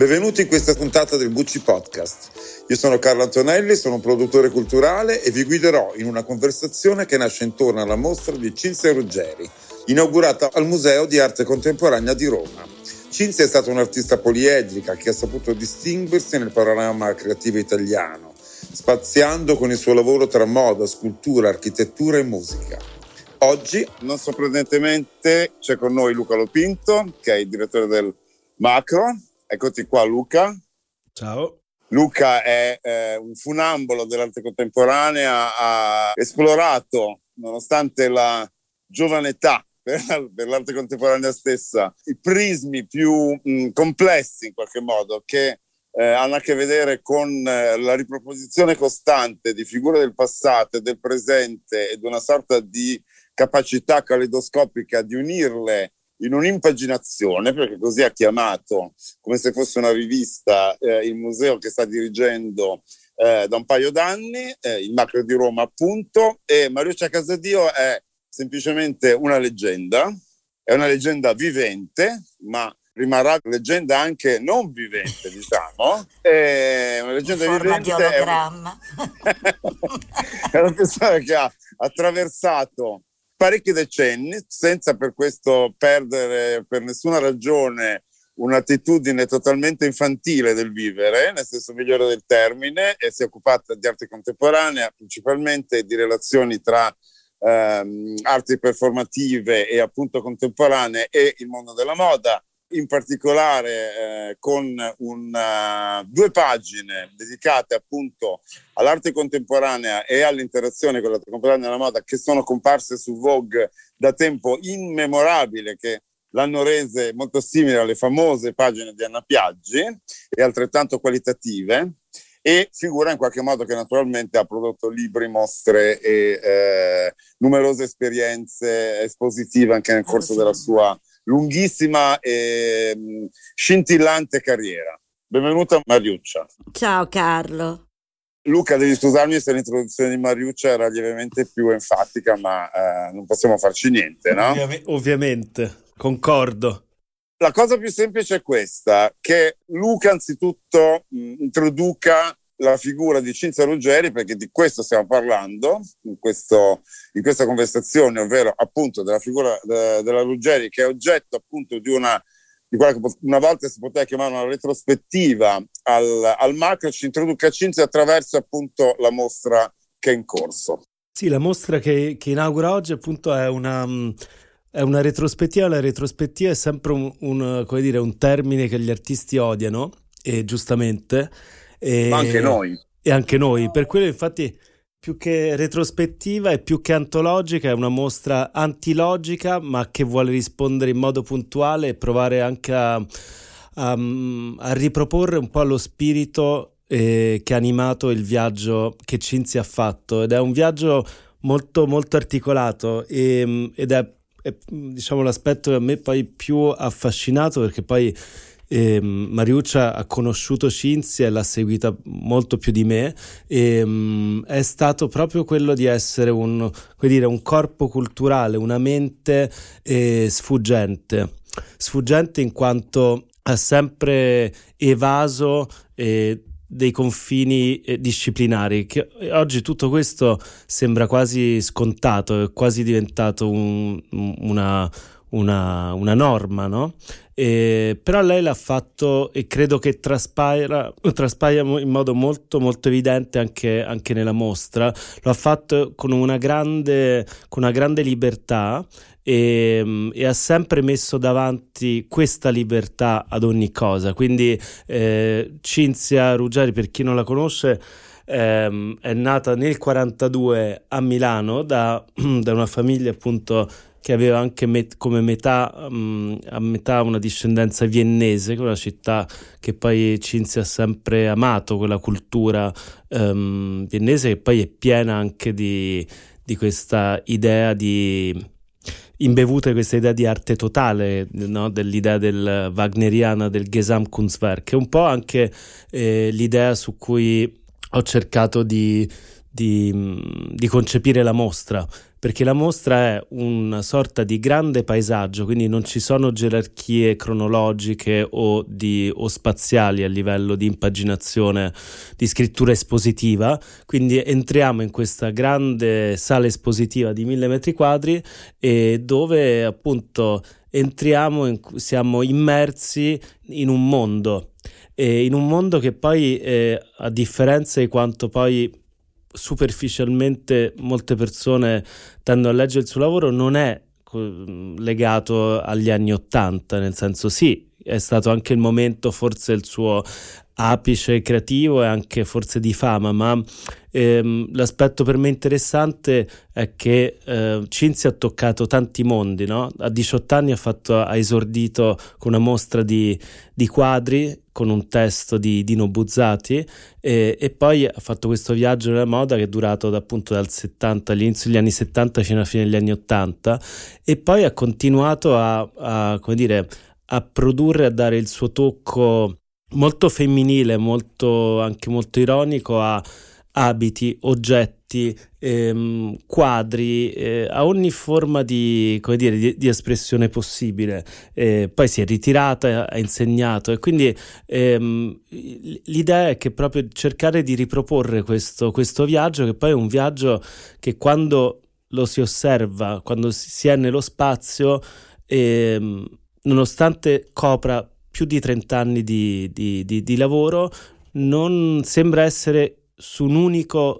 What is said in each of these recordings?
Benvenuti in questa puntata del Gucci Podcast. Io sono Carlo Antonelli, sono un produttore culturale e vi guiderò in una conversazione che nasce intorno alla mostra di Cinzia Ruggeri, inaugurata al Museo di Arte Contemporanea di Roma. Cinzia è stata un'artista poliedrica che ha saputo distinguersi nel panorama creativo italiano, spaziando con il suo lavoro tra moda, scultura, architettura e musica. Oggi, non sorprendentemente, c'è con noi Luca Lopinto, che è il direttore del Macro, Eccoti qua Luca. Ciao. Luca è eh, un funambolo dell'arte contemporanea, ha esplorato, nonostante la giovane età per, l'arte contemporanea stessa, i prismi più mh, complessi in qualche modo che eh, hanno a che vedere con eh, la riproposizione costante di figure del passato e del presente ed una sorta di capacità caleidoscopica di unirle in un'impaginazione, perché così ha chiamato, come se fosse una rivista, eh, il museo che sta dirigendo eh, da un paio d'anni, eh, il Macro di Roma appunto, e Mariuccia Casadio è semplicemente una leggenda, è una leggenda vivente, ma rimarrà leggenda anche non vivente, diciamo. È una leggenda In forma vivente. Di ologramma. è una persona che ha attraversato parecchi decenni senza per questo perdere per nessuna ragione un'attitudine totalmente infantile del vivere, nel senso migliore del termine, e si è occupata di arte contemporanea, principalmente di relazioni tra ehm, arti performative e appunto contemporanee e il mondo della moda in particolare eh, con una, due pagine dedicate appunto all'arte contemporanea e all'interazione con l'arte contemporanea della moda che sono comparse su Vogue da tempo immemorabile che l'hanno rese molto simili alle famose pagine di Anna Piaggi e altrettanto qualitative e figura in qualche modo che naturalmente ha prodotto libri, mostre e eh, numerose esperienze espositive anche nel corso della sua lunghissima e mm, scintillante carriera. Benvenuta Mariuccia. Ciao Carlo. Luca, devi scusarmi se l'introduzione di Mariuccia era lievemente più enfatica, ma eh, non possiamo farci niente, no? Ovvi- ovviamente, concordo. La cosa più semplice è questa, che Luca anzitutto mh, introduca la figura di Cinzia Ruggeri, perché di questo stiamo parlando in, questo, in questa conversazione, ovvero appunto della figura de, della Ruggeri, che è oggetto appunto di una, di quella che una volta si poteva chiamare una retrospettiva al, al macro, ci introduca Cinzia attraverso appunto la mostra che è in corso. Sì, la mostra che, che inaugura oggi appunto è una... È una retrospettiva, la retrospettiva è sempre un, un, dire, un termine che gli artisti odiano, e giustamente, e, Ma anche noi. E anche noi. Per quello, infatti, più che retrospettiva e più che antologica, è una mostra antilogica, ma che vuole rispondere in modo puntuale e provare anche a, a, a riproporre un po' lo spirito eh, che ha animato il viaggio che Cinzia ha fatto. Ed è un viaggio molto, molto articolato e, ed è, è diciamo, l'aspetto che a me poi più affascinato perché poi e Mariuccia ha conosciuto Cinzia e l'ha seguita molto più di me. E um, è stato proprio quello di essere un, dire, un corpo culturale, una mente eh, sfuggente, sfuggente in quanto ha sempre evaso eh, dei confini eh, disciplinari che oggi tutto questo sembra quasi scontato è quasi diventato un, una, una, una norma no? Eh, però lei l'ha fatto e credo che traspaia, traspaia in modo molto molto evidente anche, anche, nella mostra lo ha fatto con una grande, con una grande libertà e, e, ha sempre messo davanti questa libertà ad ogni cosa quindi eh, Cinzia Ruggeri per chi non la conosce ehm, è nata nel 42 a Milano da, da una famiglia appunto che aveva anche met- come metà, um, a metà una discendenza viennese, che una città che poi Cinzia ha sempre amato, quella cultura um, viennese che poi è piena anche di, di questa idea di imbevuta di questa idea di arte totale, no? dell'idea del wagneriana del Gesamtkunstwerk, che è un po' anche eh, l'idea su cui ho cercato di di, di concepire la mostra perché la mostra è una sorta di grande paesaggio, quindi non ci sono gerarchie cronologiche o, di, o, spaziali a livello di impaginazione di scrittura espositiva, quindi entriamo in questa grande sala espositiva di mille metri quadri e dove appunto entriamo, in, siamo immersi in un mondo, e in un mondo che poi eh, a differenza di quanto poi superficialmente molte persone tendono a leggere il suo lavoro non è legato agli anni Ottanta, nel senso sì, è stato anche il momento, forse il suo apice creativo e anche forse di fama, ma ehm, l'aspetto per me interessante è che eh, Cinzia ha toccato tanti mondi, no? a 18 anni ha, fatto, ha esordito con una mostra di, di quadri con un testo di Dino Buzzati e, e, poi ha fatto questo viaggio nella moda che è durato appunto dal 70 all'inizio degli anni 70 fino alla fine degli anni 80 e poi ha continuato a, a come dire, a produrre, a dare il suo tocco molto femminile, molto, anche molto ironico a abiti, oggetti, ehm, quadri, eh, a ogni forma di, dire, di, di espressione possibile. Eh, poi si è ritirata, ha insegnato e quindi ehm, l'idea è che proprio cercare di riproporre questo, questo viaggio, che poi è un viaggio che quando lo si osserva, quando si è nello spazio, ehm, nonostante copra più di 30 anni di, di, di, di lavoro, non sembra essere su un'unica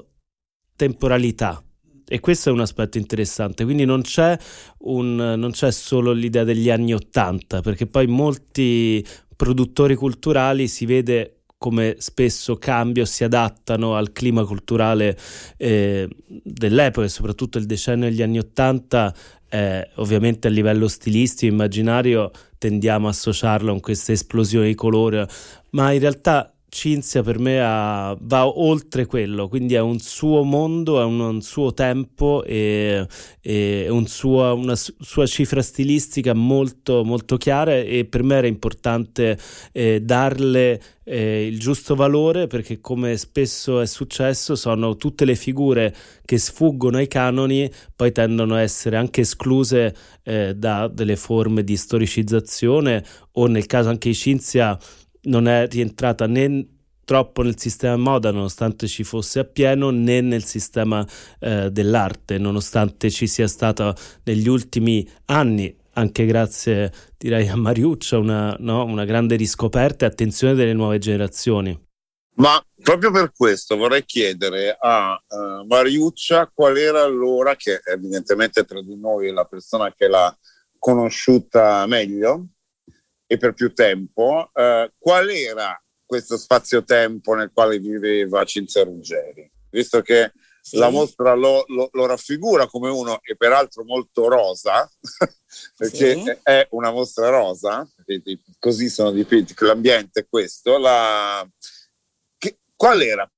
temporalità. E questo è un aspetto interessante, quindi non c'è, un, non c'è solo l'idea degli anni Ottanta, perché poi molti produttori culturali si vede come spesso cambiano, si adattano al clima culturale eh, dell'epoca e soprattutto il decennio degli anni Ottanta eh, ovviamente a livello stilistico, immaginario, tendiamo a associarlo con questa esplosione di colore, ma in realtà Cinzia per me ha, va oltre quello, quindi è un suo mondo, è un, un suo tempo e, e un suo, una sua cifra stilistica molto, molto chiara e per me era importante eh, darle eh, il giusto valore perché come spesso è successo sono tutte le figure che sfuggono ai canoni poi tendono a essere anche escluse eh, da delle forme di storicizzazione o nel caso anche di Cinzia non è rientrata né troppo nel sistema moda nonostante ci fosse appieno né nel sistema eh, dell'arte nonostante ci sia stata negli ultimi anni anche grazie direi a Mariuccia una, no, una grande riscoperta e attenzione delle nuove generazioni. Ma proprio per questo vorrei chiedere a uh, Mariuccia qual era allora, che evidentemente tra di noi è la persona che l'ha conosciuta meglio, e per più tempo, eh, qual era questo spazio-tempo nel quale viveva Cinzia Ruggeri? Visto che sì. la mostra lo, lo, lo, raffigura come uno e peraltro molto rosa, perché sì. è una mostra rosa, così sono dipinti, l'ambiente è questo, la... che, qual era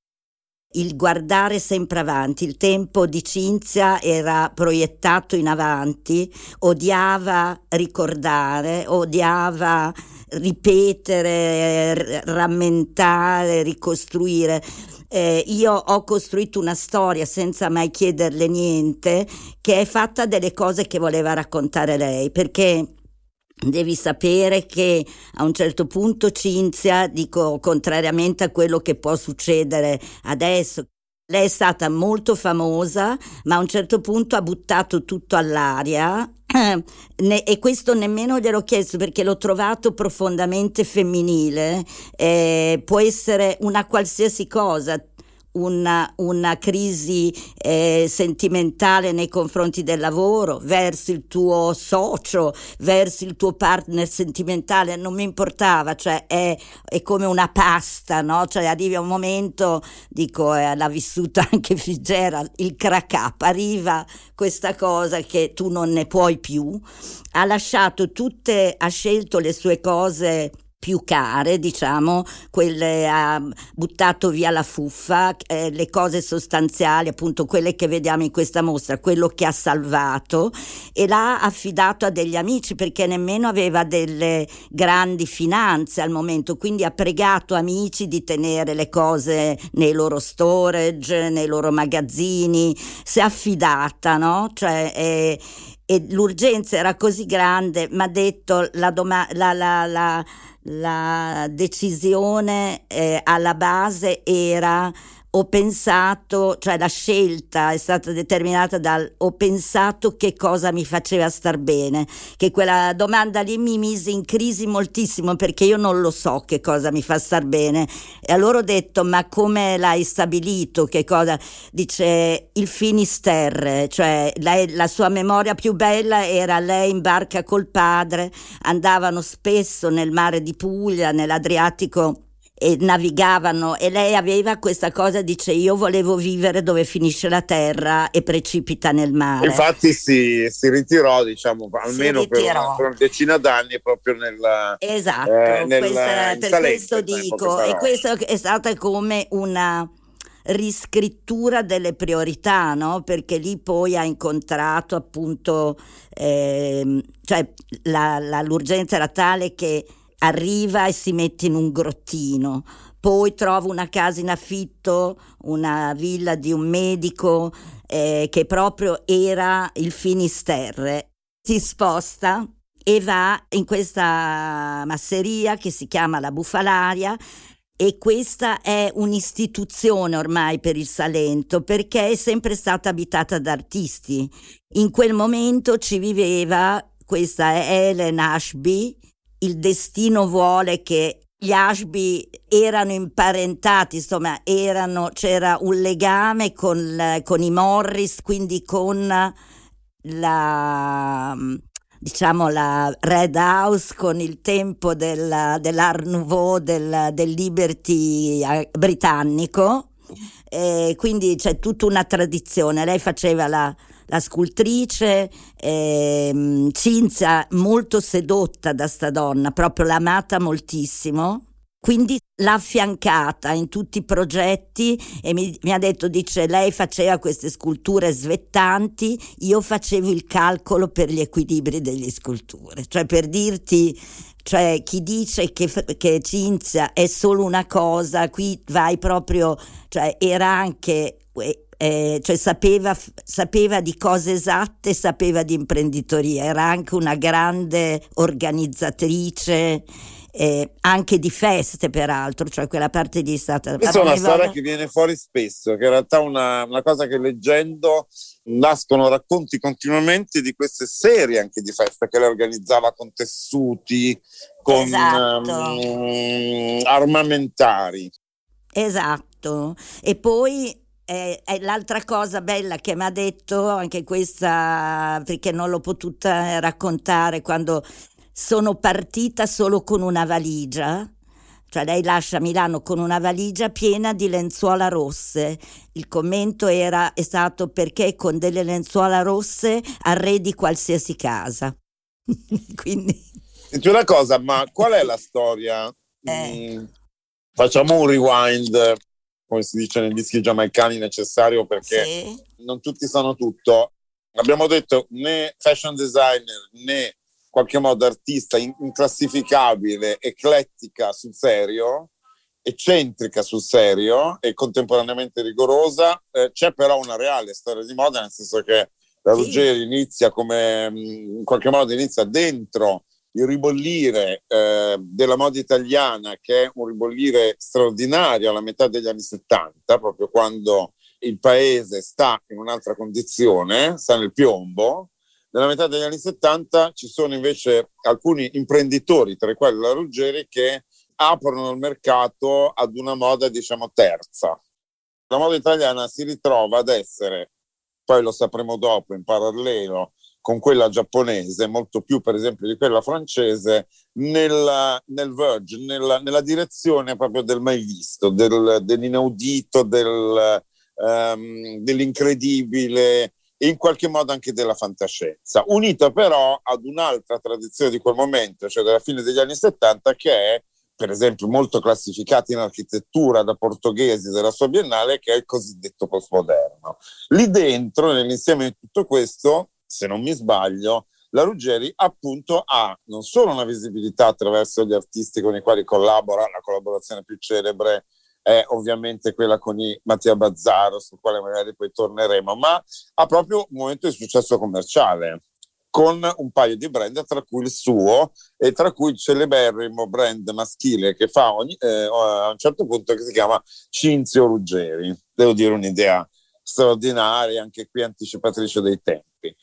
il guardare sempre avanti. Il tempo di Cinzia era proiettato in avanti, odiava ricordare, odiava ripetere, rammentare, ricostruire. Eh, io ho costruito una storia senza mai chiederle niente, che è fatta delle cose che voleva raccontare lei, perché Devi sapere che a un certo punto Cinzia, dico contrariamente a quello che può succedere adesso, lei è stata molto famosa, ma a un certo punto ha buttato tutto all'aria e questo nemmeno gliel'ho chiesto perché l'ho trovato profondamente femminile. Eh, può essere una qualsiasi cosa, una, una crisi eh, sentimentale nei confronti del lavoro, verso il tuo socio, verso il tuo partner sentimentale, non mi importava, cioè è, è come una pasta, no? Cioè arrivi a un momento, dico, eh, l'ha vissuta anche Fitzgerald, il crack up, arriva questa cosa che tu non ne puoi più, ha lasciato tutte, ha scelto le sue cose più care, diciamo, quelle ha buttato via la fuffa, eh, le cose sostanziali, appunto quelle che vediamo in questa mostra, quello che ha salvato e l'ha affidato a degli amici perché nemmeno aveva delle grandi finanze al momento, quindi ha pregato amici di tenere le cose nei loro storage, nei loro magazzini, si è affidata, no? Cioè, eh, e l'urgenza era così grande, ma detto la, doma- la, la, la la decisione eh, alla base era ho pensato, cioè la scelta è stata determinata dal ho pensato che cosa mi faceva star bene, che quella domanda lì mi mise in crisi moltissimo perché io non lo so che cosa mi fa star bene. E allora ho detto ma come l'hai stabilito? Che cosa? Dice il Finisterre, cioè lei, la sua memoria più bella era lei in barca col padre, andavano spesso nel mare di Puglia, nell'Adriatico e navigavano e lei aveva questa cosa, dice io volevo vivere dove finisce la terra e precipita nel mare. Infatti si, si ritirò, diciamo, almeno per una, per una, decina d'anni proprio nella... Esatto, eh, nel, questa, per questo dico, e questo è stata come una riscrittura delle priorità, no? perché lì poi ha incontrato appunto, eh, cioè la, la, l'urgenza era tale che arriva e si mette in un grottino, poi trova una casa in affitto, una villa di un medico eh, che proprio era il Finisterre, si sposta e va in questa masseria che si chiama la Bufalaria e questa è un'istituzione ormai per il Salento perché è sempre stata abitata da artisti. In quel momento ci viveva questa Ellen Ashby il destino vuole che gli Ashby erano imparentati, insomma, erano, c'era un legame con, con, i Morris, quindi con la, diciamo, la Red House, con il tempo del, dell'Art Nouveau, del, del Liberty eh, britannico. E quindi c'è tutta una tradizione. Lei faceva la, la scultrice eh, Cinzia molto sedotta da sta donna, proprio l'ha amata moltissimo. Quindi l'ha affiancata in tutti i progetti e mi, mi, ha detto, dice, lei faceva queste sculture svettanti, io facevo il calcolo per gli equilibri delle sculture. Cioè per dirti, cioè chi dice che, che Cinzia è solo una cosa, qui vai proprio, cioè era anche eh, cioè sapeva, sapeva, di cose esatte, sapeva di imprenditoria, era anche una grande organizzatrice. Eh, anche di feste peraltro, cioè quella parte di stata... Questa è una storia che viene fuori spesso, che in realtà è una, una cosa che leggendo nascono racconti continuamente di queste serie anche di festa che lei organizzava con tessuti, con esatto. um, armamentari. Esatto, e poi eh, l'altra cosa bella che mi ha detto, anche questa perché non l'ho potuta raccontare quando sono partita solo con una valigia, cioè lei lascia Milano con una valigia piena di lenzuola rosse. Il commento era, è stato perché con delle lenzuola rosse arredi qualsiasi casa. Quindi... Senti una cosa, ma qual è la storia? Eh. Mm, facciamo un rewind come si dice nei dischi giamaicani, necessario perché sì. non tutti sanno tutto. Abbiamo detto né fashion designer né in qualche modo artista inclassificabile, eclettica sul serio, eccentrica sul serio e contemporaneamente rigorosa. Eh, c'è però una reale storia di moda, nel senso che la Ruggeri sì. inizia come in qualche modo inizia dentro il ribollire eh, della moda italiana, che è un ribollire straordinario alla metà degli anni 70, proprio quando il paese sta in un'altra condizione, sta nel piombo. Nella metà degli anni 70 ci sono invece alcuni imprenditori, tra i quali la Ruggeri, che aprono il mercato ad una moda, diciamo, terza. La moda italiana si ritrova ad essere, poi lo sapremo dopo, in parallelo con quella giapponese, molto più per esempio di quella francese, nel, nel verge, nella, nella, direzione proprio del mai visto, del, dell'inaudito, del, um, dell'incredibile e in qualche modo anche della fantascienza, unita però ad un'altra tradizione di quel momento, cioè della fine degli anni 70, che è per esempio molto classificati in architettura da portoghesi della sua biennale, che è il cosiddetto postmoderno. Lì dentro, nell'insieme di tutto questo, se non mi sbaglio, la Ruggeri appunto ha non solo una visibilità attraverso gli artisti con i quali collabora, la collaborazione più celebre è ovviamente quella con i Mattia Bazzaro, sul quale magari poi torneremo, ma ha proprio un momento di successo commerciale con un paio di brand, tra cui il suo e tra cui il celeberrimo brand maschile che fa ogni, eh, a un certo punto che si chiama Cinzio Ruggeri. Devo dire un'idea straordinaria, anche qui anticipatrice dei tempi.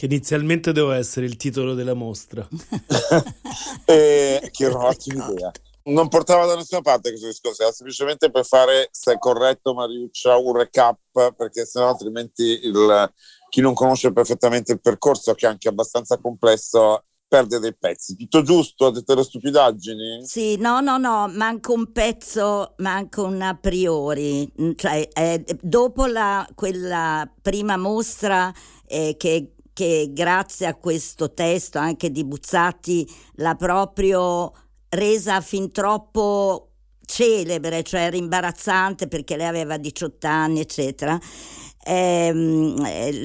Che inizialmente doveva essere il titolo della mostra. e, che era un'ottima idea. Non portava da nessuna parte questo discorso, era semplicemente per fare, se è corretto Mariuccia, un recap, perché sennò altrimenti il, chi non conosce perfettamente il percorso, che è anche abbastanza complesso, perde dei pezzi. Tutto giusto? Ha detto le stupidaggini? Sì, no, no, no, manca un pezzo, manca un a priori. Cioè, eh, dopo la, quella prima mostra eh, che, che grazie a questo testo anche di Buzzati l'ha proprio resa fin troppo celebre, cioè era imbarazzante perché lei aveva 18 anni, eccetera ehm,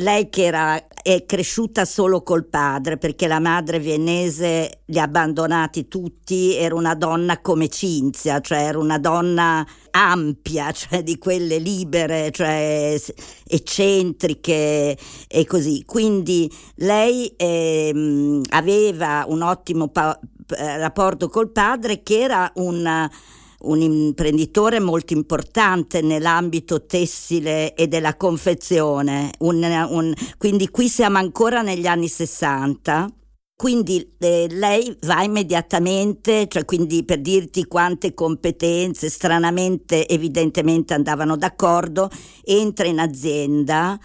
lei che era, è cresciuta solo col padre perché la madre viennese li ha abbandonati tutti, era una donna come Cinzia, cioè era una donna ampia, cioè di quelle libere, cioè eccentriche e così. Quindi lei ehm, aveva un ottimo pa- rapporto col padre che era un un imprenditore molto importante nell'ambito tessile e della confezione, un, un, quindi qui siamo ancora negli anni 60. Quindi eh, lei va immediatamente, cioè quindi per dirti quante competenze stranamente evidentemente andavano d'accordo, entra in azienda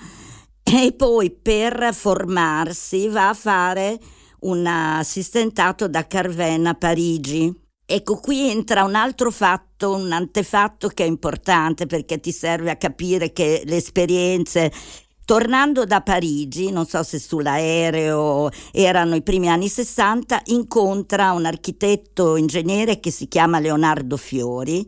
e poi per formarsi va a fare un assistentato da Carvena a Parigi Ecco, qui entra un altro fatto, un antefatto che è importante perché ti serve a capire che le esperienze tornando da Parigi, non so se sull'aereo erano i primi anni 60, incontra un architetto ingegnere che si chiama Leonardo Fiori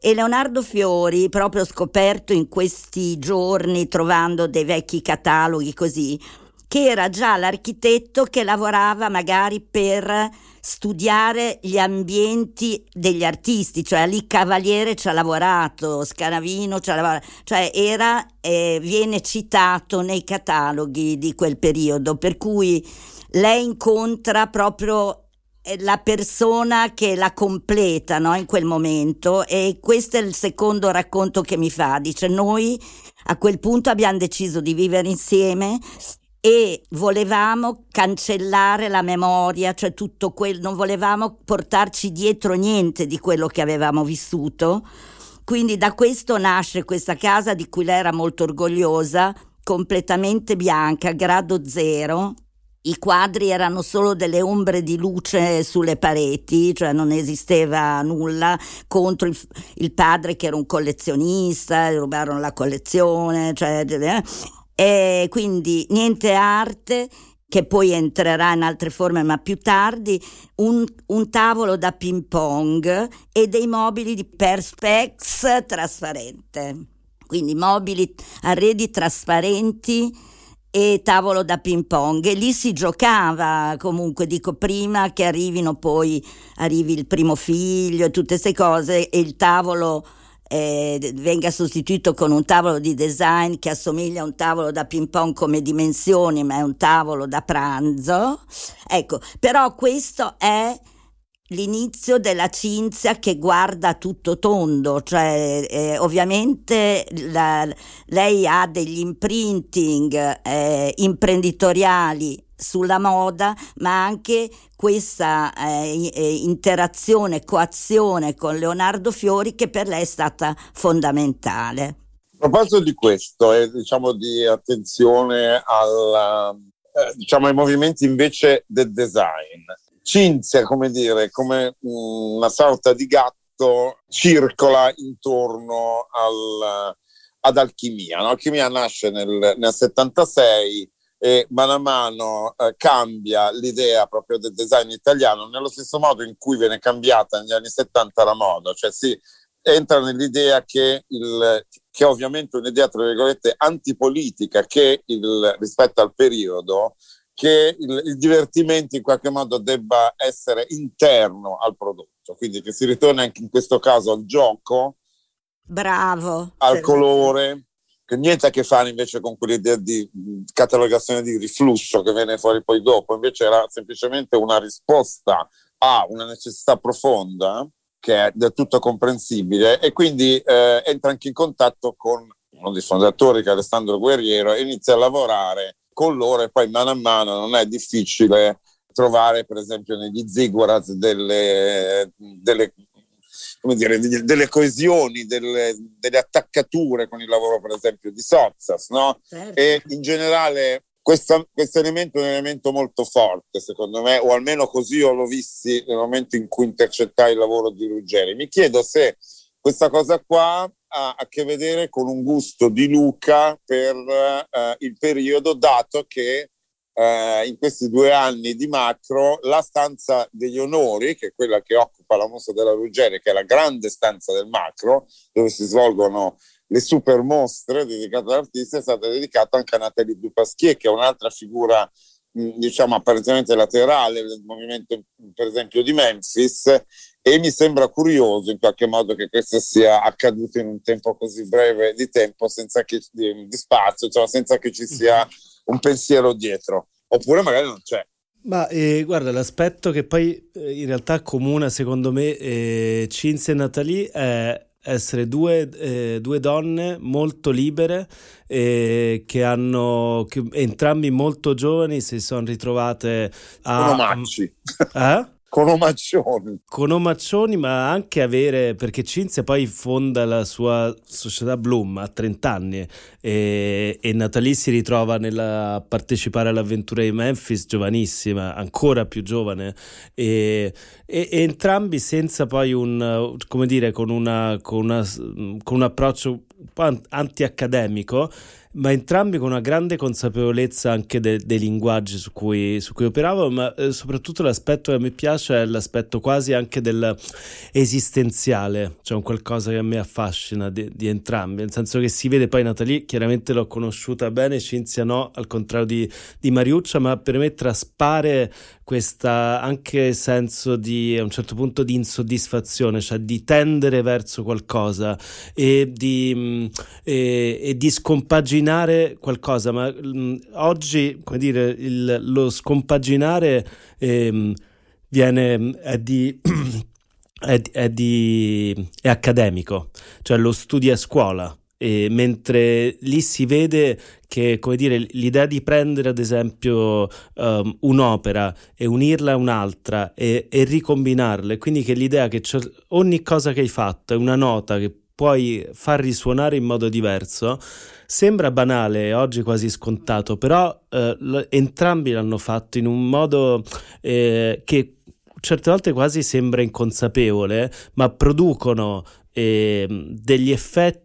e Leonardo Fiori, proprio scoperto in questi giorni trovando dei vecchi cataloghi così, che era già l'architetto che lavorava magari per studiare gli ambienti degli artisti, cioè lì Cavaliere ci ha lavorato, Scanavino ci ha lavorato, cioè era, eh, viene citato nei cataloghi di quel periodo, per cui lei incontra proprio eh, la persona che la completa no, in quel momento e questo è il secondo racconto che mi fa, dice noi a quel punto abbiamo deciso di vivere insieme e volevamo cancellare la memoria, cioè tutto quello, non volevamo portarci dietro niente di quello che avevamo vissuto. Quindi da questo nasce questa casa di cui lei era molto orgogliosa, completamente bianca, grado zero. I quadri erano solo delle ombre di luce sulle pareti, cioè non esisteva nulla contro il, il padre che era un collezionista, rubarono la collezione, cioè, eh, e quindi niente arte che poi entrerà in altre forme ma più tardi, un, un tavolo da ping pong e dei mobili di perspex trasparente. Quindi mobili, arredi trasparenti e tavolo da ping pong e lì si giocava comunque dico prima che arrivino poi arrivi il primo figlio e tutte queste cose e il tavolo eh, venga sostituito con un tavolo di design che assomiglia a un tavolo da ping pong come dimensioni, ma è un tavolo da pranzo. Ecco, però questo è l'inizio della Cinzia che guarda tutto tondo, cioè eh, ovviamente la, lei ha degli imprinting eh, imprenditoriali sulla moda, ma anche questa eh, eh, interazione, coazione con Leonardo Fiori che per lei è stata fondamentale. A proposito di questo e diciamo di attenzione alla, eh, diciamo, ai movimenti invece del design, Cinzia, come dire, come una sorta di gatto circola intorno al, ad Alchimia. No? Alchimia nasce nel, nel 76 e mano a mano eh, cambia l'idea proprio del design italiano nello stesso modo in cui viene cambiata negli anni 70 la moda, cioè si entra nell'idea che, il, che ovviamente un'idea tra virgolette antipolitica che il, rispetto al periodo che il, il, divertimento in qualche modo debba essere interno al prodotto, quindi che si ritorna anche in questo caso al gioco, bravo, al colore, che niente a che fare invece con quell'idea di catalogazione di riflusso che viene fuori poi dopo, invece era semplicemente una risposta a una necessità profonda che è del tutto comprensibile e quindi eh, entra anche in contatto con uno dei fondatori che è Alessandro Guerriero e inizia a lavorare con loro e poi mano a mano non è difficile trovare per esempio negli ziggurat delle, delle come dire, delle coesioni, delle, delle, attaccature con il lavoro, per esempio, di Sozzas, no? Certo. E in generale questo, questo, elemento è un elemento molto forte, secondo me, o almeno così io l'ho visto nel momento in cui intercettai il lavoro di Ruggeri. Mi chiedo se questa cosa qua ha a che vedere con un gusto di Luca per eh, il periodo, dato che eh, in questi due anni di macro la stanza degli onori, che è quella che occupa la mostra della Ruggeri, che è la grande stanza del macro, dove si svolgono le super mostre dedicate all'artista, è stata dedicata anche a Nathalie Dupasquier, che è un'altra figura diciamo apparentemente laterale del movimento per esempio di Memphis e mi sembra curioso in qualche modo che questo sia accaduto in un tempo così breve di tempo senza che di, di spazio, cioè senza che ci sia un pensiero dietro, oppure magari non c'è. Ma eh, guarda, l'aspetto che poi eh, in realtà comuna secondo me eh, Cinzia e Natalie è essere due, eh, due donne molto libere eh, che hanno che entrambi molto giovani si sono ritrovate a... Sono macci. Eh? Con omaccioni. Con omaccioni, ma anche avere, perché Cinzia poi fonda la sua società Bloom a 30 anni e, e Natalie si ritrova nella, a partecipare all'avventura di Memphis giovanissima, ancora più giovane, e, e, e entrambi senza poi un, come dire, con, una, con, una, con un approccio un po' anti-accademico ma entrambi con una grande consapevolezza anche de- dei linguaggi su cui, su cui operavo, ma eh, soprattutto l'aspetto che mi piace è l'aspetto quasi anche dell'esistenziale, cioè un qualcosa che a me affascina di, di, entrambi, nel senso che si vede poi Natalie, chiaramente l'ho conosciuta bene, Cinzia no, al contrario di, di Mariuccia, ma per me traspare questa anche senso di a un certo punto di insoddisfazione, cioè di tendere verso qualcosa e di, e, e di scompaginare qualcosa, ma mh, oggi come dire, il, lo scompaginare eh, viene è di è, è, di, è accademico, cioè lo studi a scuola e mentre lì si vede che come dire, l'idea di prendere ad esempio um, un'opera e unirla a un'altra e, e ricombinarle, quindi che l'idea che ogni cosa che hai fatto è una nota che puoi far risuonare in modo diverso, sembra banale, oggi quasi scontato, però eh, l- entrambi l'hanno fatto in un modo eh, che certe volte quasi sembra inconsapevole, ma producono eh, degli effetti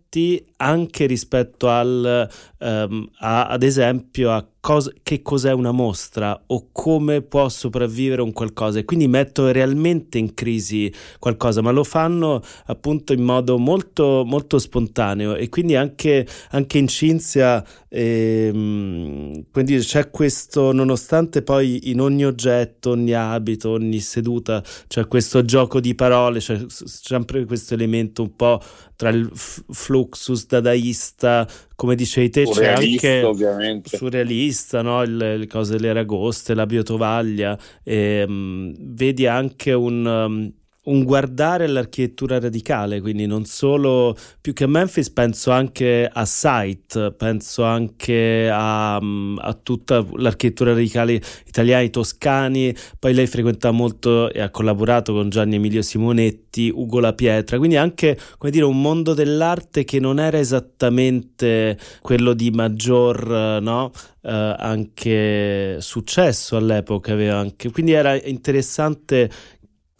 anche rispetto al, um, a, ad esempio a cos- che cos'è una mostra o come può sopravvivere un qualcosa. E quindi metto realmente in crisi qualcosa ma lo fanno appunto in modo molto molto spontaneo. E quindi anche, anche in Cinzia ehm, quindi c'è questo nonostante poi in ogni oggetto ogni abito ogni seduta c'è questo gioco di parole c'è sempre questo elemento un po' tra il f- fluxus dadaista, come dicevi te, c'è anche ovviamente. surrealista, no? le, le, cose delle aragoste, la biotovaglia, e, um, vedi anche un... Um, un guardare all'architettura radicale, quindi non solo più che a Memphis, penso anche a Sight, penso anche a, a tutta l'architettura radicale italiana, i toscani. Poi lei frequenta molto e ha collaborato con Gianni Emilio Simonetti, Ugo La Pietra, quindi anche come dire, un mondo dell'arte che non era esattamente quello di maggior no? Uh, anche successo all'epoca anche quindi era interessante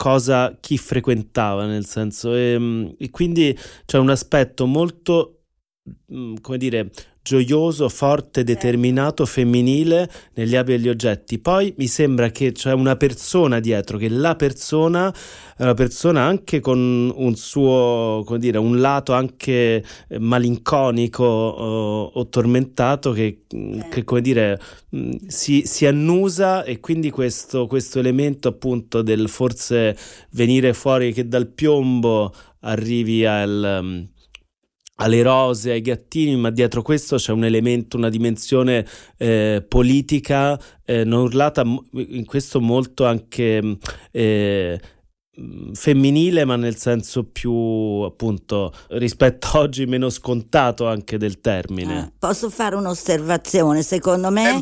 cosa chi frequentava, nel senso, e, ehm, e quindi c'è un aspetto molto mm, come dire, gioioso, forte, determinato, femminile negli abiti e gli oggetti. Poi mi sembra che c'è una persona dietro, che la persona è una persona anche con un suo, come dire, un lato anche eh, malinconico o, o tormentato che, mm, che, come dire, mm, si, si annusa e quindi questo, questo elemento appunto del forse venire fuori che dal piombo arrivi al alle rose, ai gattini, ma dietro questo c'è un elemento, una dimensione eh, politica eh, non urlata, in questo molto anche eh, femminile, ma nel senso più appunto rispetto a oggi meno scontato anche del termine. Ah, posso fare un'osservazione? Secondo me,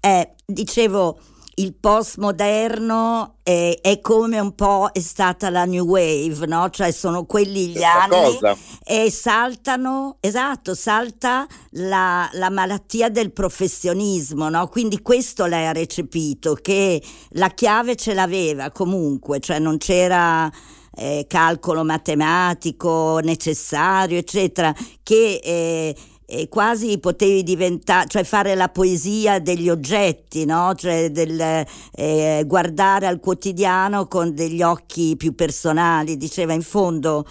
eh dicevo il postmoderno è, è, come un po' è stata la New Wave, no? Cioè sono quelli gli Questa anni cosa. e saltano, esatto, salta la, la malattia del professionismo, no? Quindi questo lei ha recepito, che la chiave ce l'aveva comunque, cioè non c'era... Eh, calcolo matematico necessario, eccetera, che eh, e quasi potevi diventare, cioè fare la poesia degli oggetti, no? Cioè del, eh, guardare al quotidiano con degli occhi più personali. Diceva in fondo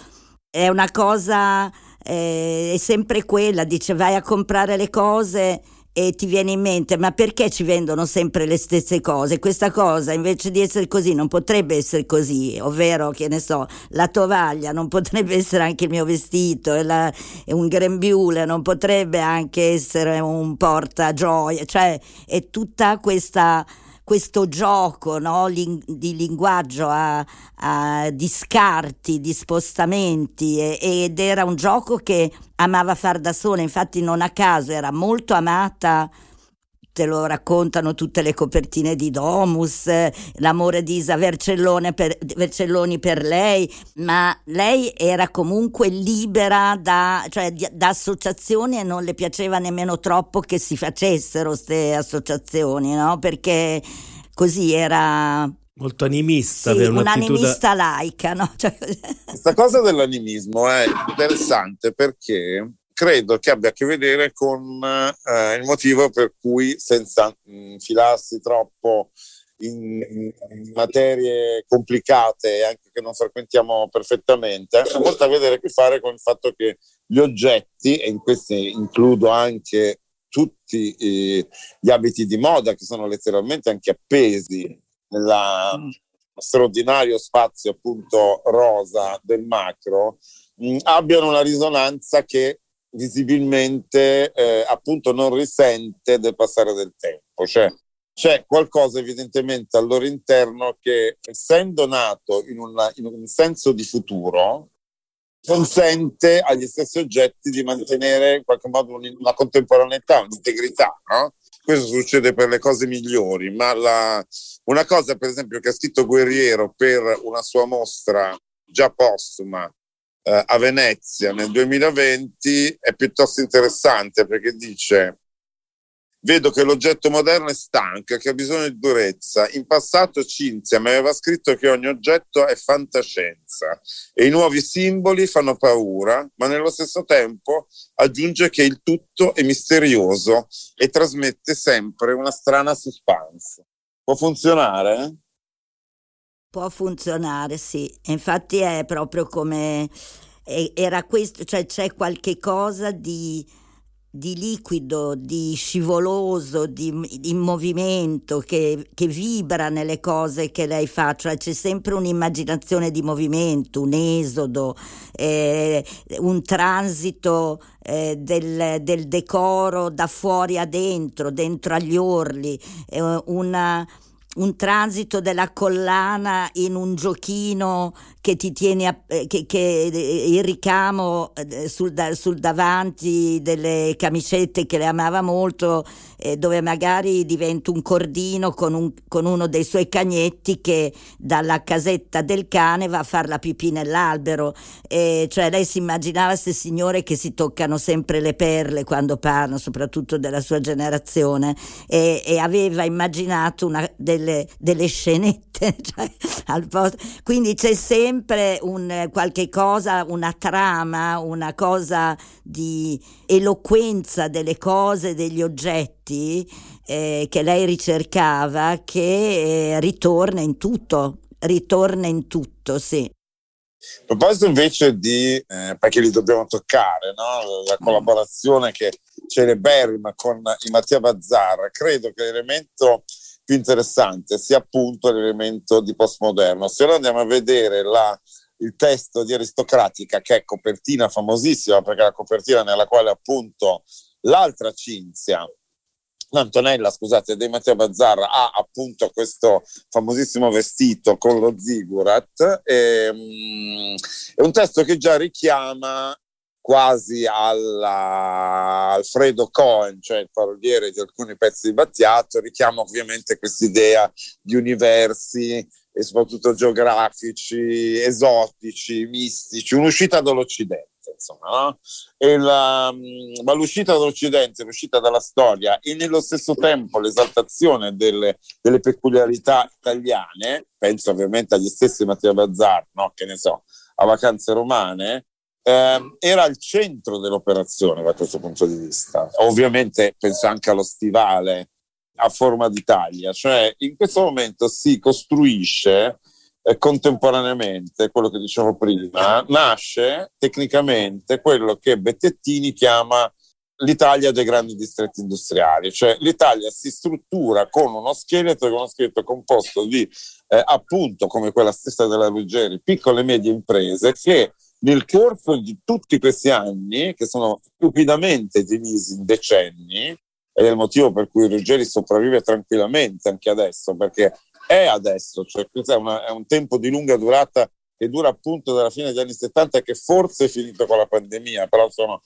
è una cosa, eh, è sempre quella, dice vai a comprare le cose e ti viene in mente ma perché ci vendono sempre le stesse cose? Questa cosa invece di essere così non potrebbe essere così, ovvero che ne so, la tovaglia non potrebbe essere anche il mio vestito, e, la, e un grembiule non potrebbe anche essere un porta gioia, cioè è tutta questa questo gioco no, di linguaggio a, a, di scarti, di spostamenti ed era un gioco che amava far da sola, infatti non a caso era molto amata te lo raccontano tutte le copertine di Domus, l'amore di Isa Vercellone per, Vercelloni per lei, ma lei era comunque libera da, cioè, da associazioni e non le piaceva nemmeno troppo che si facessero queste associazioni, no? Perché così era molto animista, sì, un'animista laica. No? Cioè... Questa cosa dell'animismo è interessante perché credo che abbia a che vedere con eh, il motivo per cui, senza infilarsi troppo in, in, materie complicate e anche che non frequentiamo perfettamente, ha molto a vedere a che fare con il fatto che gli oggetti, e in questi includo anche tutti eh, gli abiti di moda che sono letteralmente anche appesi nello straordinario spazio appunto rosa del macro, mh, abbiano una risonanza che visibilmente eh, appunto non risente del passare del tempo. Cioè, c'è qualcosa evidentemente al loro interno che, essendo nato in, una, in un senso di futuro, consente agli stessi oggetti di mantenere in qualche modo una contemporaneità, un'integrità. No? Questo succede per le cose migliori, ma la, una cosa per esempio che ha scritto Guerriero per una sua mostra già postuma eh, a Venezia nel 2020 è piuttosto interessante perché dice Vedo che l'oggetto moderno è stanco che ha bisogno di durezza. In passato Cinzia mi aveva scritto che ogni oggetto è fantascienza e i nuovi simboli fanno paura, ma nello stesso tempo aggiunge che il tutto è misterioso e trasmette sempre una strana suspense. Può funzionare? Può funzionare, sì. Infatti è proprio come era questo, cioè c'è qualche cosa di, di liquido, di scivoloso, di, di movimento che, che, vibra nelle cose che lei fa, cioè c'è sempre un'immaginazione di movimento, un esodo, eh, un transito eh, del, del, decoro da fuori a dentro, dentro agli orli, eh, una un transito della collana in un giochino che ti tiene a, eh, che, che, eh, il ricamo eh, sul, sul, davanti delle camicette che le amava molto eh, dove magari diventa un cordino con, un, con, uno dei suoi cagnetti che dalla casetta del cane va a fare la pipì nell'albero. Eh, cioè lei si immaginava queste signore che si toccano sempre le perle quando parlano soprattutto della sua generazione e, e aveva immaginato una, del delle, delle scenette, cioè, quindi c'è sempre un, qualche cosa, una trama, una cosa di eloquenza delle cose, degli oggetti eh, che lei ricercava che eh, ritorna in tutto, ritorna in tutto, sì. A proposito invece di, eh, perché li dobbiamo toccare, no? la collaborazione che celeberrima con i Mattia Bazzar, credo che l'elemento più interessante sia appunto l'elemento di postmoderno. Se noi andiamo a vedere la, il testo di Aristocratica, che è copertina famosissima, perché è la copertina nella quale appunto l'altra Cinzia, Antonella, scusate, dei Matteo Bazzar ha appunto questo famosissimo vestito con lo zigurat. E, um, è un testo che già richiama quasi alla Alfredo Cohen, cioè il paroliere di alcuni pezzi di Battiato, richiama ovviamente quest'idea di universi e soprattutto geografici, esotici, mistici, un'uscita dall'Occidente insomma, no? la, mm, ma l'uscita dall'Occidente, l'uscita dalla storia e nello stesso tempo l'esaltazione delle, delle peculiarità italiane, penso ovviamente agli stessi Matteo Bazzar, no? che ne so, a vacanze romane, eh, era al centro dell'operazione da questo punto di vista. Ovviamente penso anche allo stivale a forma d'Italia, cioè in questo momento si costruisce eh, contemporaneamente, quello che dicevo prima, nasce tecnicamente quello che Bettettini chiama l'Italia dei grandi distretti industriali, cioè l'Italia si struttura con uno scheletro, con uno scheletro composto di eh, appunto come quella stessa della Ruggeri, piccole e medie imprese che nel corso di tutti questi anni, che sono stupidamente divisi in decenni, ed è il motivo per cui Ruggeri sopravvive tranquillamente anche adesso, perché è adesso, cioè questo è, una, è un tempo di lunga durata che dura appunto dalla fine degli anni 70 e che forse è finito con la pandemia, però sono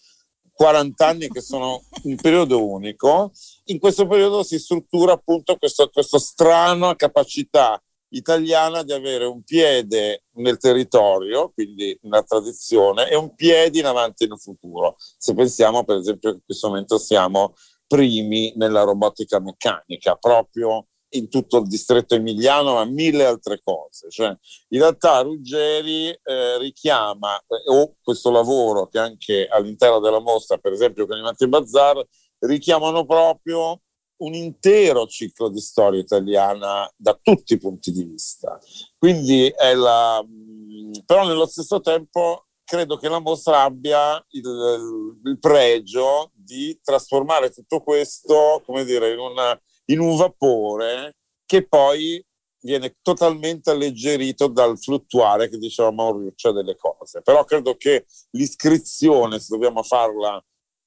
40 anni che sono un periodo unico. In questo periodo si struttura appunto questa strana capacità italiana di avere un piede nel territorio, quindi nella tradizione, e un piede in avanti nel futuro. Se pensiamo per esempio che in questo momento siamo primi nella robotica meccanica, proprio in tutto il distretto emiliano, ma mille altre cose. Cioè, in realtà Ruggeri eh, richiama, eh, o questo lavoro che anche all'interno della mostra, per esempio con i Matti Bazzar, richiamano proprio un intero ciclo di storia italiana da tutti i punti di vista. Quindi è la, mm, però nello stesso tempo credo che la mostra abbia il, il pregio di trasformare tutto questo, come dire, in una in un vapore che poi viene totalmente alleggerito dal fluttuare che diceva Mauriuccia delle cose. Però credo che l'iscrizione, se dobbiamo farla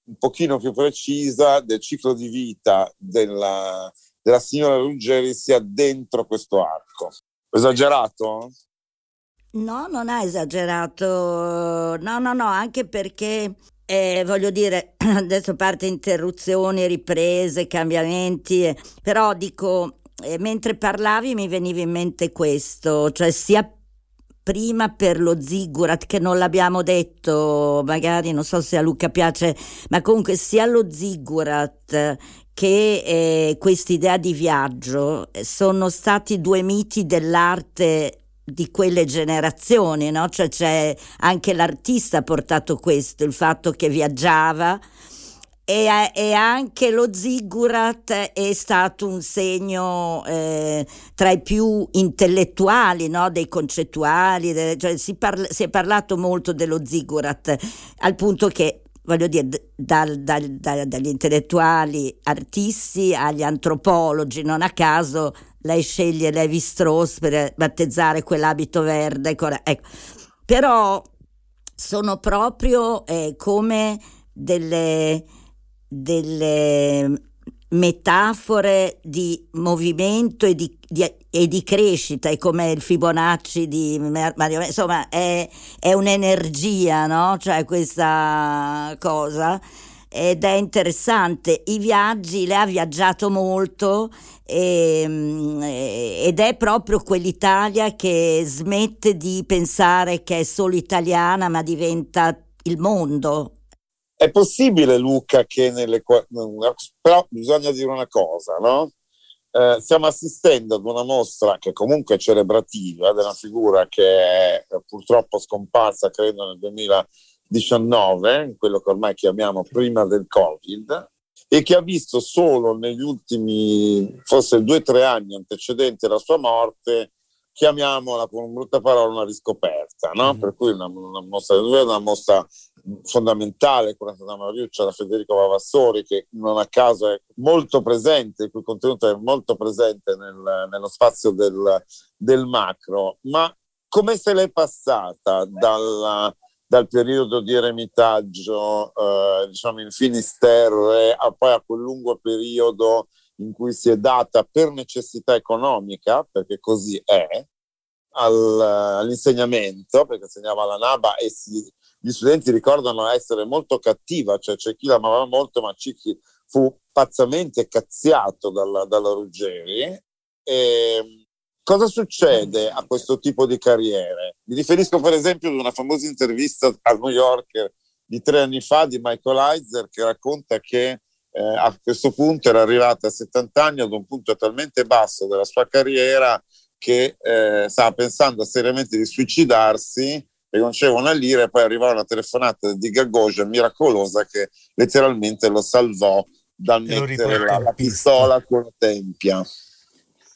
un pochino più precisa, del ciclo di vita della, della signora Ruggeri sia dentro questo arco. Esagerato? No, non ha esagerato. No, no, no, anche perché eh, voglio dire, adesso parte interruzioni, riprese, cambiamenti, eh, però dico, eh, mentre parlavi mi veniva in mente questo, cioè sia prima per lo ziggurat che non l'abbiamo detto, magari non so se a Luca piace, ma comunque sia lo ziggurat che eh, quest'idea di viaggio eh, sono stati due miti dell'arte di quelle generazioni, no? Cioè c'è anche l'artista ha portato questo, il fatto che viaggiava e, e anche lo ziggurat è stato un segno eh, tra i più intellettuali, no? dei concettuali, de, cioè si, parla, si, è parlato molto dello ziggurat al punto che voglio dire, dal, dal, dal, dagli intellettuali artisti agli antropologi, non a caso lei sceglie Levi Strauss per battezzare quell'abito verde. Ecco. Però sono proprio eh, come delle, delle metafore di movimento e di, di, e di crescita, è come il Fibonacci di Mario, insomma è, è un'energia, no? Cioè questa cosa ed è interessante. I viaggi, lei ha viaggiato molto e, ehm, ed è proprio quell'Italia che smette di pensare che è solo italiana ma diventa il mondo. È possibile Luca che nelle... però bisogna dire una cosa, no? eh, stiamo assistendo ad una mostra che comunque è celebrativa, di una figura che è eh, purtroppo scomparsa, credo, nel 2019, quello che ormai chiamiamo prima del Covid, e che ha visto solo negli ultimi, forse due o tre anni antecedenti alla sua morte, chiamiamola con brutta parola una riscoperta, no? mm. per cui una, una, mostra, una mostra fondamentale curata da Mariuccia, da Federico Vavassori, che non a caso è molto presente, il cui contenuto è molto presente nel, nello spazio del, del, macro, ma come se l'è passata dal, dal periodo di eremitaggio, eh, diciamo in Finisterre, a poi a quel lungo periodo in cui si è data per necessità economica, perché così è, al, all'insegnamento, perché insegnava la NABA e si, gli studenti ricordano essere molto cattiva, cioè c'è chi l'amava molto, ma c'è chi fu pazzamente cazziato dalla, dalla Ruggeri. E, cosa succede a questo tipo di carriere? Mi riferisco per esempio ad una famosa intervista al New Yorker di tre anni fa di Michael Heiser che racconta che eh, a questo punto era arrivata a 70 anni ad un punto talmente basso della sua carriera che eh, stava pensando seriamente di suicidarsi e non c'era una lira e poi arrivava una telefonata di Gagoscia miracolosa che letteralmente lo salvò dal mettere la, la pistola con la tempia.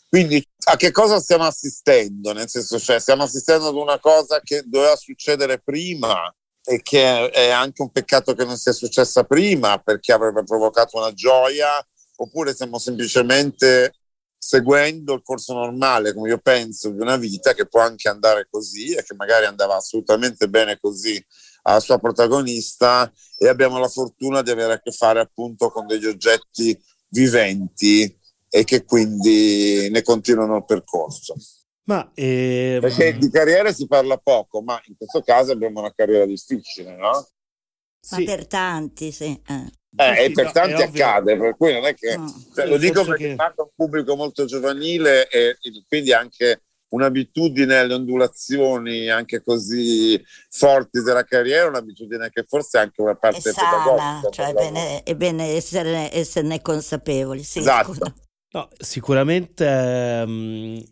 Quindi a che cosa stiamo assistendo? Nel senso, cioè, stiamo assistendo ad una cosa che doveva succedere prima e che è anche un peccato che non sia successa prima perché avrebbe provocato una gioia, oppure stiamo semplicemente seguendo il corso normale, come io penso, di una vita che può anche andare così e che magari andava assolutamente bene così alla sua protagonista e abbiamo la fortuna di avere a che fare appunto con degli oggetti viventi e che quindi ne continuano il percorso. Ma, ehm... Perché di carriera si parla poco, ma in questo caso abbiamo una carriera difficile, no? Ma sì. per tanti, sì. Eh. Eh, sì, e per tanti accade, per cui non è che no, cioè, lo dico perché che... parla un pubblico molto giovanile e, e quindi anche un'abitudine alle ondulazioni anche così forti della carriera, un'abitudine che forse è anche una parte è sana, pedagogica. Cioè è bene, è bene esserne, esserne, consapevoli. Sì, esatto. No, sicuramente ehm,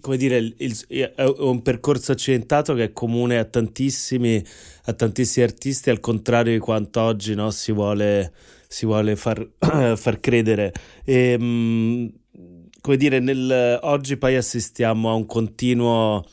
come dire, il, il, è un percorso accidentato che è comune a tantissimi, a tantissimi artisti, al contrario di quanto oggi no, si vuole, si vuole far, far, credere. E, ehm, come dire, nel, oggi poi assistiamo a un continuo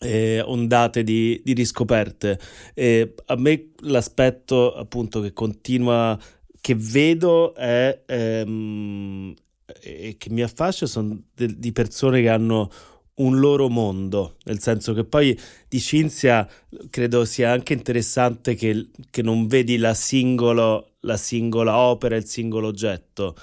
eh, ondate di, di riscoperte. E a me l'aspetto appunto che continua, che vedo è ehm, e che mi affascia sono de- di persone che hanno un loro mondo, nel senso che poi di Cinzia credo sia anche interessante che, che non vedi la, singolo, la singola opera, il singolo oggetto,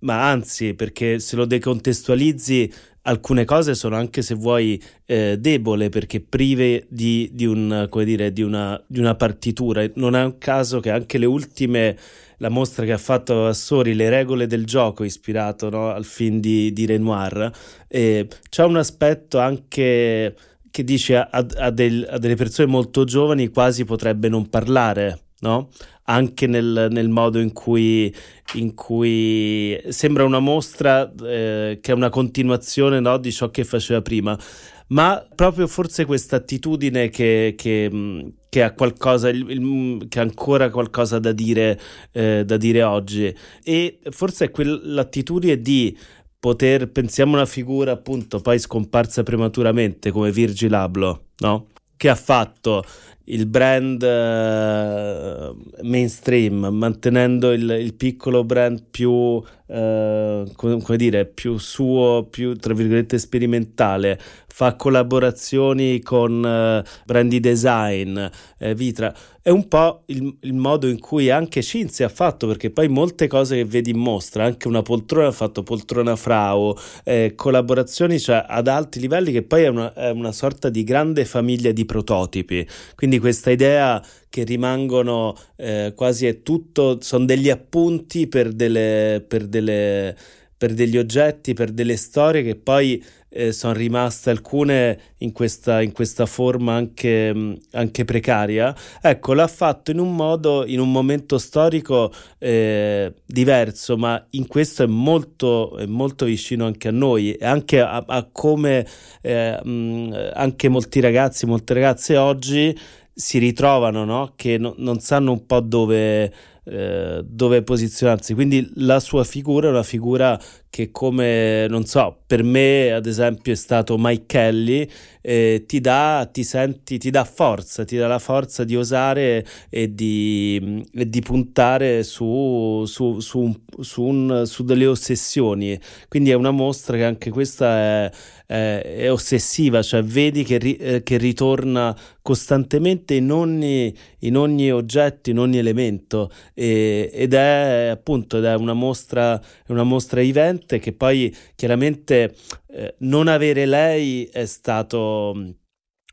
ma anzi perché se lo decontestualizzi alcune cose sono anche se vuoi eh, debole perché prive di, di, un, dire, di, una, di una partitura. Non è un caso che anche le ultime la mostra che ha fatto Assori, Le regole del gioco, ispirato no, al film di, Renoir, eh, c'è un aspetto anche che dice a, a, del, a, delle persone molto giovani quasi potrebbe non parlare, no? Anche nel, nel modo in cui, in cui, sembra una mostra eh, che è una continuazione no, di ciò che faceva prima ma proprio forse questa attitudine che, che, che, ha qualcosa, il, il, che ha ancora qualcosa da dire, eh, da dire oggi. E forse è quell'attitudine di poter, pensiamo una figura appunto poi scomparsa prematuramente come Virgil Abloh, no? Che ha fatto il brand uh, mainstream, mantenendo il, il, piccolo brand più, uh, come, dire, più suo, più tra virgolette sperimentale, fa collaborazioni con uh, brand design, eh, Vitra. È un po' il, il, modo in cui anche Cinzia ha fatto, perché poi molte cose che vedi in mostra, anche una poltrona ha fatto poltrona Frau, eh, collaborazioni cioè, ad alti livelli, che poi è una, è una sorta di grande famiglia di prototipi. Quindi questa idea che rimangono eh, quasi è tutto, sono degli appunti per delle, per delle per degli oggetti, per delle storie che poi eh, sono rimaste alcune in questa, in questa forma anche, anche, precaria. Ecco, l'ha fatto in un modo, in un momento storico eh, diverso, ma in questo è molto, è molto vicino anche a noi e anche a, a come eh, mh, anche molti ragazzi, molte ragazze oggi si ritrovano, no? che no, non sanno un po' dove eh, dove posizionarsi. Quindi la sua figura è una figura che come, non so, per me ad esempio è stato Mike Kelly, eh, ti dà, ti senti, ti dà forza, ti dà la forza di osare e di, e di puntare su, su, su, un, un, su, delle ossessioni. Quindi è una mostra che anche questa è, è, è ossessiva, cioè vedi che, ri, eh, che ritorna costantemente in ogni, in ogni oggetto, in ogni elemento e, ed è appunto ed è una mostra, una mostra event che poi chiaramente eh, non avere lei è stato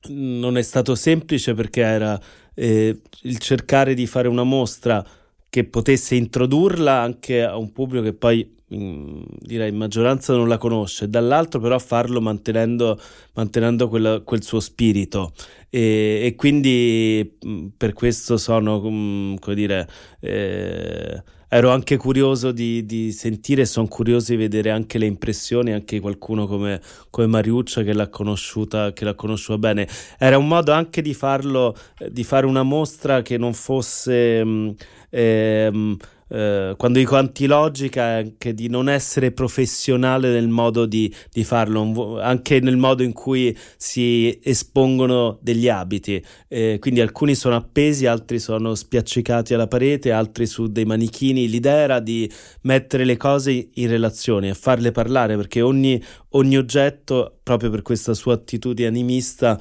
non è stato semplice perché era eh, il cercare di fare una mostra che potesse introdurla anche a un pubblico che poi in, direi in maggioranza non la conosce, dall'altro però farlo mantenendo, mantenendo quella, quel suo spirito e, e, quindi per questo sono, come dire, eh, ero anche curioso di, di sentire, sono curioso di vedere anche le impressioni, anche qualcuno come, come Mariuccia che l'ha conosciuta, che l'ha conosciuta bene. Era un modo anche di farlo, di fare una mostra che non fosse... Eh, eh, quando dico antilogica è anche di non essere professionale nel modo di, di, farlo, anche nel modo in cui si espongono degli abiti. Eh, quindi alcuni sono appesi, altri sono spiaccicati alla parete, altri su dei manichini. L'idea era di mettere le cose in relazione e farle parlare perché ogni, ogni oggetto, proprio per questa sua attitudine animista,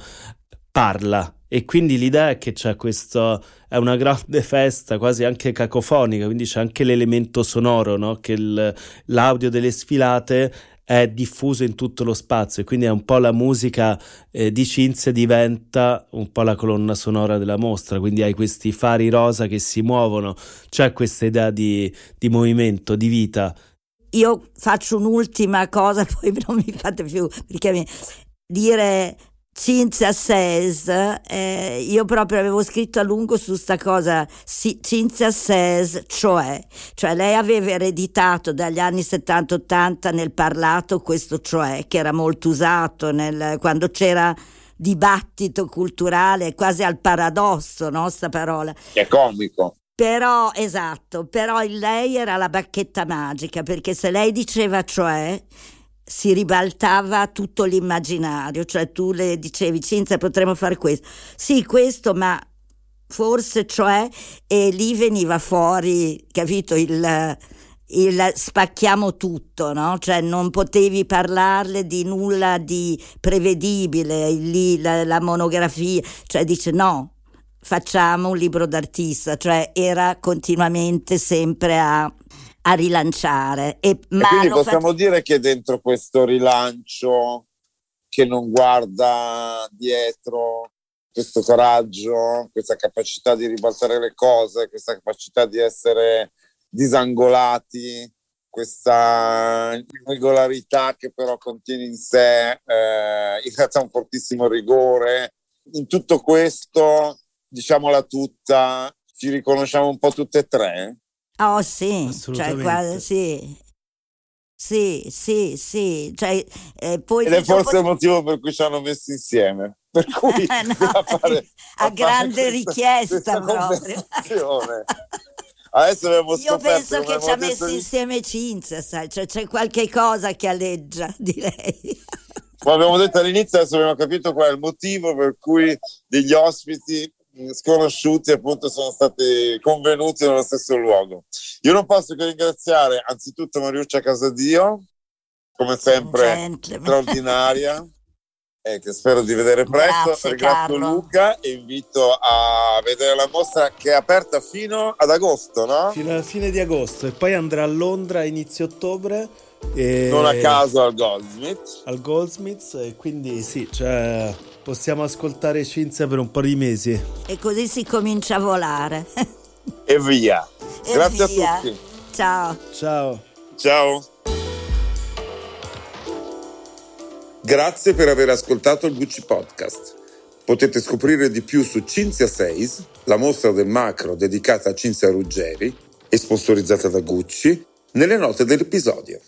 parla e quindi l'idea è che c'è questo, è una grande festa, quasi anche cacofonica, quindi c'è anche l'elemento sonoro, no? che il, l'audio delle sfilate è diffuso in tutto lo spazio e quindi è un po' la musica eh, di Cinzia diventa un po' la colonna sonora della mostra, quindi hai questi fari rosa che si muovono, c'è questa idea di, di movimento, di vita. Io faccio un'ultima cosa, poi non mi fate più perché mi... dire Cinzia says, eh, io proprio avevo scritto a lungo su sta cosa, Cinzia says, cioè, cioè lei aveva ereditato dagli anni 70-80 nel parlato questo cioè, che era molto usato nel, quando c'era dibattito culturale, quasi al paradosso, no, sta parola. Che è comico. Però, esatto, però lei era la bacchetta magica, perché se lei diceva cioè si ribaltava tutto l'immaginario, cioè tu le dicevi Cinzia potremmo fare questo, sì questo ma forse cioè e lì veniva fuori, capito, il, il spacchiamo tutto, no? Cioè non potevi parlarle di nulla di prevedibile, lì la, la monografia, cioè dice no, facciamo un libro d'artista, cioè era continuamente sempre a a rilanciare. E, ma e quindi possiamo fat... dire che dentro questo rilancio che non guarda dietro, questo coraggio, questa capacità di ribaltare le cose, questa capacità di essere disangolati, questa irregolarità che però contiene in sé eh, in realtà un fortissimo rigore. In tutto questo, diciamola tutta, ci riconosciamo un po' tutte e tre? Oh sì, cioè, qua, sì. Sì, sì, sì. Cioè, eh, poi Ed è forse il motivo per cui ci hanno messo insieme. Per cui no, a, fare, a, a grande richiesta questa proprio. Adesso abbiamo Io penso che ci ha messo di... insieme Cinzia, sai, cioè, c'è qualche cosa che alleggia, direi. Come abbiamo detto all'inizio, adesso abbiamo capito qual è il motivo per cui degli ospiti sconosciuti appunto sono stati convenuti nello stesso luogo. Io non posso che ringraziare anzitutto Mariuccia Casadio, come sempre straordinaria, e che spero di vedere presto. Grazie, Ringrazio Carlo. Luca e invito a vedere la mostra che è aperta fino ad agosto, no? Fino alla fine di agosto e poi andrà a Londra a inizio ottobre. E... Non a caso al Goldsmith. Al Goldsmith e quindi sì, cioè possiamo ascoltare Cinzia per un po' di mesi. E così si comincia a volare. e via. E Grazie via. a tutti. Ciao. Ciao. Ciao. Grazie per aver ascoltato il Gucci Podcast. Potete scoprire di più su Cinzia 6, la mostra del macro dedicata a Cinzia Ruggeri e sponsorizzata da Gucci, nelle note dell'episodio.